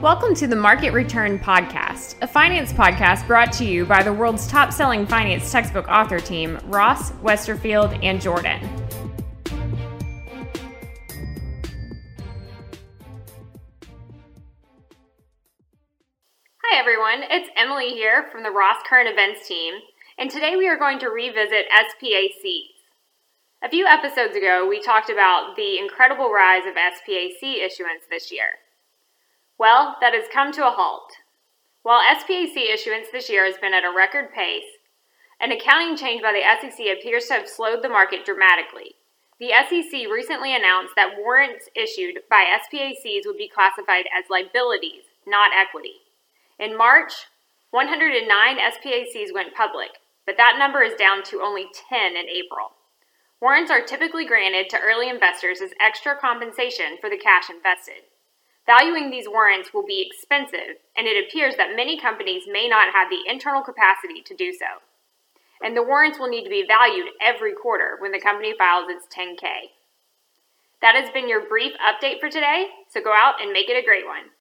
Welcome to the Market Return Podcast, a finance podcast brought to you by the world's top selling finance textbook author team, Ross, Westerfield, and Jordan. Hi, everyone. It's Emily here from the Ross Current Events team, and today we are going to revisit SPACs. A few episodes ago, we talked about the incredible rise of SPAC issuance this year. Well, that has come to a halt. While SPAC issuance this year has been at a record pace, an accounting change by the SEC appears to have slowed the market dramatically. The SEC recently announced that warrants issued by SPACs would be classified as liabilities, not equity. In March, 109 SPACs went public, but that number is down to only 10 in April. Warrants are typically granted to early investors as extra compensation for the cash invested. Valuing these warrants will be expensive, and it appears that many companies may not have the internal capacity to do so. And the warrants will need to be valued every quarter when the company files its 10K. That has been your brief update for today, so go out and make it a great one.